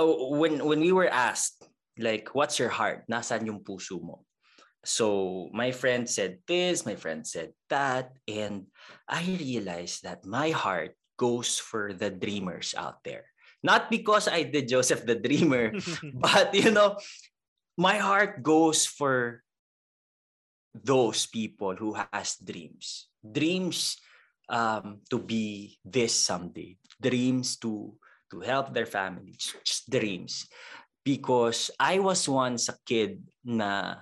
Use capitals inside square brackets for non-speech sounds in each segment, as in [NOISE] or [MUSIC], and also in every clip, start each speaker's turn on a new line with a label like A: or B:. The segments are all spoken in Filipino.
A: oh, when when we were asked like what's your heart? Nasan yung puso mo? So my friend said this my friend said that and i realized that my heart goes for the dreamers out there. Not because i did joseph the dreamer [LAUGHS] but you know my heart goes for those people who has dreams. Dreams um, to be this someday. Dreams to to help their families dreams because i was once a kid na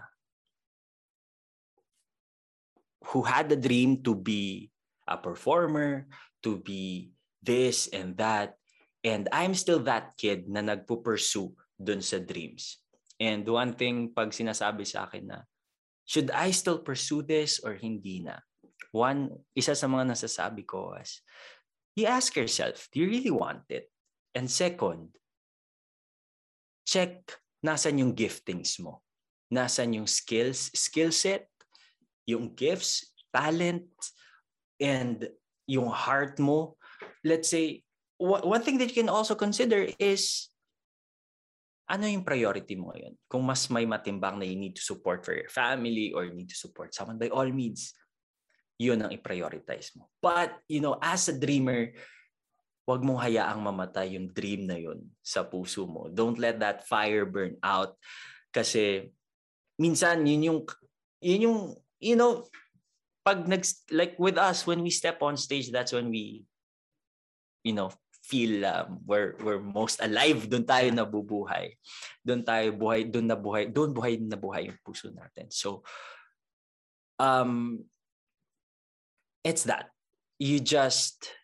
A: who had the dream to be a performer to be this and that and i'm still that kid na nagpo-pursue dun sa dreams and one thing pag sinasabi sa akin na should I still pursue this or hindi na? One, isa sa mga nasasabi ko was, you ask yourself, do you really want it? And second, check nasan yung giftings mo. Nasan yung skills, skill set, yung gifts, talent, and yung heart mo. Let's say, one thing that you can also consider is ano yung priority mo ngayon? Kung mas may matimbang na you need to support for your family or you need to support someone, by all means, yun ang i-prioritize mo. But, you know, as a dreamer, wag mong hayaang mamatay yung dream na yun sa puso mo. Don't let that fire burn out. Kasi, minsan, yun yung, yun yung, you know, pag nag, like with us, when we step on stage, that's when we, you know, feel um, we're we're most alive doon tayo nabubuhay doon tayo buhay doon na buhay doon buhay na buhay yung puso natin so um it's that you just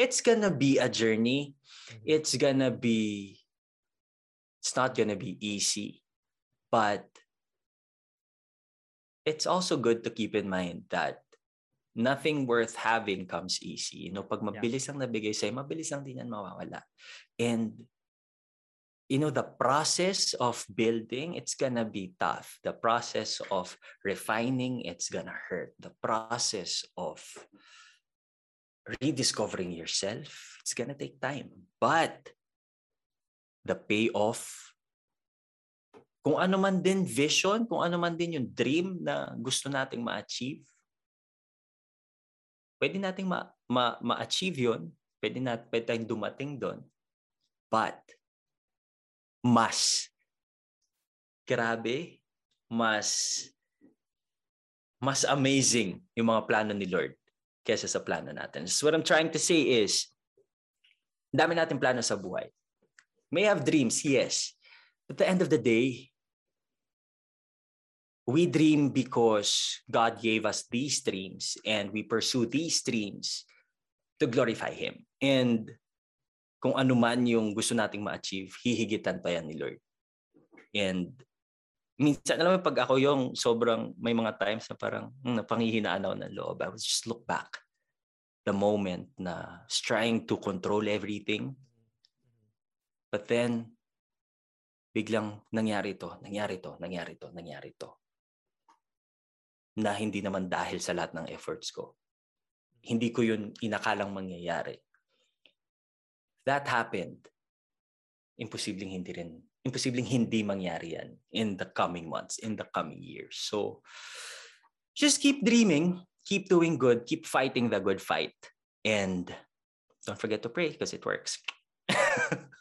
A: it's gonna be a journey mm-hmm. it's gonna be it's not gonna be easy but it's also good to keep in mind that nothing worth having comes easy. You know, pag mabilis ang nabigay sa'yo, mabilis lang din yan mawawala. And, you know, the process of building, it's gonna be tough. The process of refining, it's gonna hurt. The process of rediscovering yourself, it's gonna take time. But, the payoff, kung ano man din vision, kung ano man din yung dream na gusto nating ma-achieve, pwede nating ma, ma, ma-achieve yun. Pwede, na, pwede tayong dumating doon. But, mas, grabe, mas, mas amazing yung mga plano ni Lord kesa sa plano natin. So what I'm trying to say is, dami natin plano sa buhay. May have dreams, yes. At the end of the day, we dream because God gave us these dreams and we pursue these dreams to glorify Him. And kung ano man yung gusto nating ma-achieve, hihigitan pa yan ni Lord. And minsan, alam mo, pag ako yung sobrang, may mga times na parang hmm, napangihinaan ako ng loob, I would just look back the moment na trying to control everything. But then, biglang nangyari to, nangyari to, nangyari to, nangyari to na hindi naman dahil sa lahat ng efforts ko. Hindi ko yun inakalang mangyayari. That happened. Imposibleng hindi rin, imposibleng hindi mangyari yan in the coming months, in the coming years. So, just keep dreaming, keep doing good, keep fighting the good fight, and don't forget to pray because it works. [LAUGHS]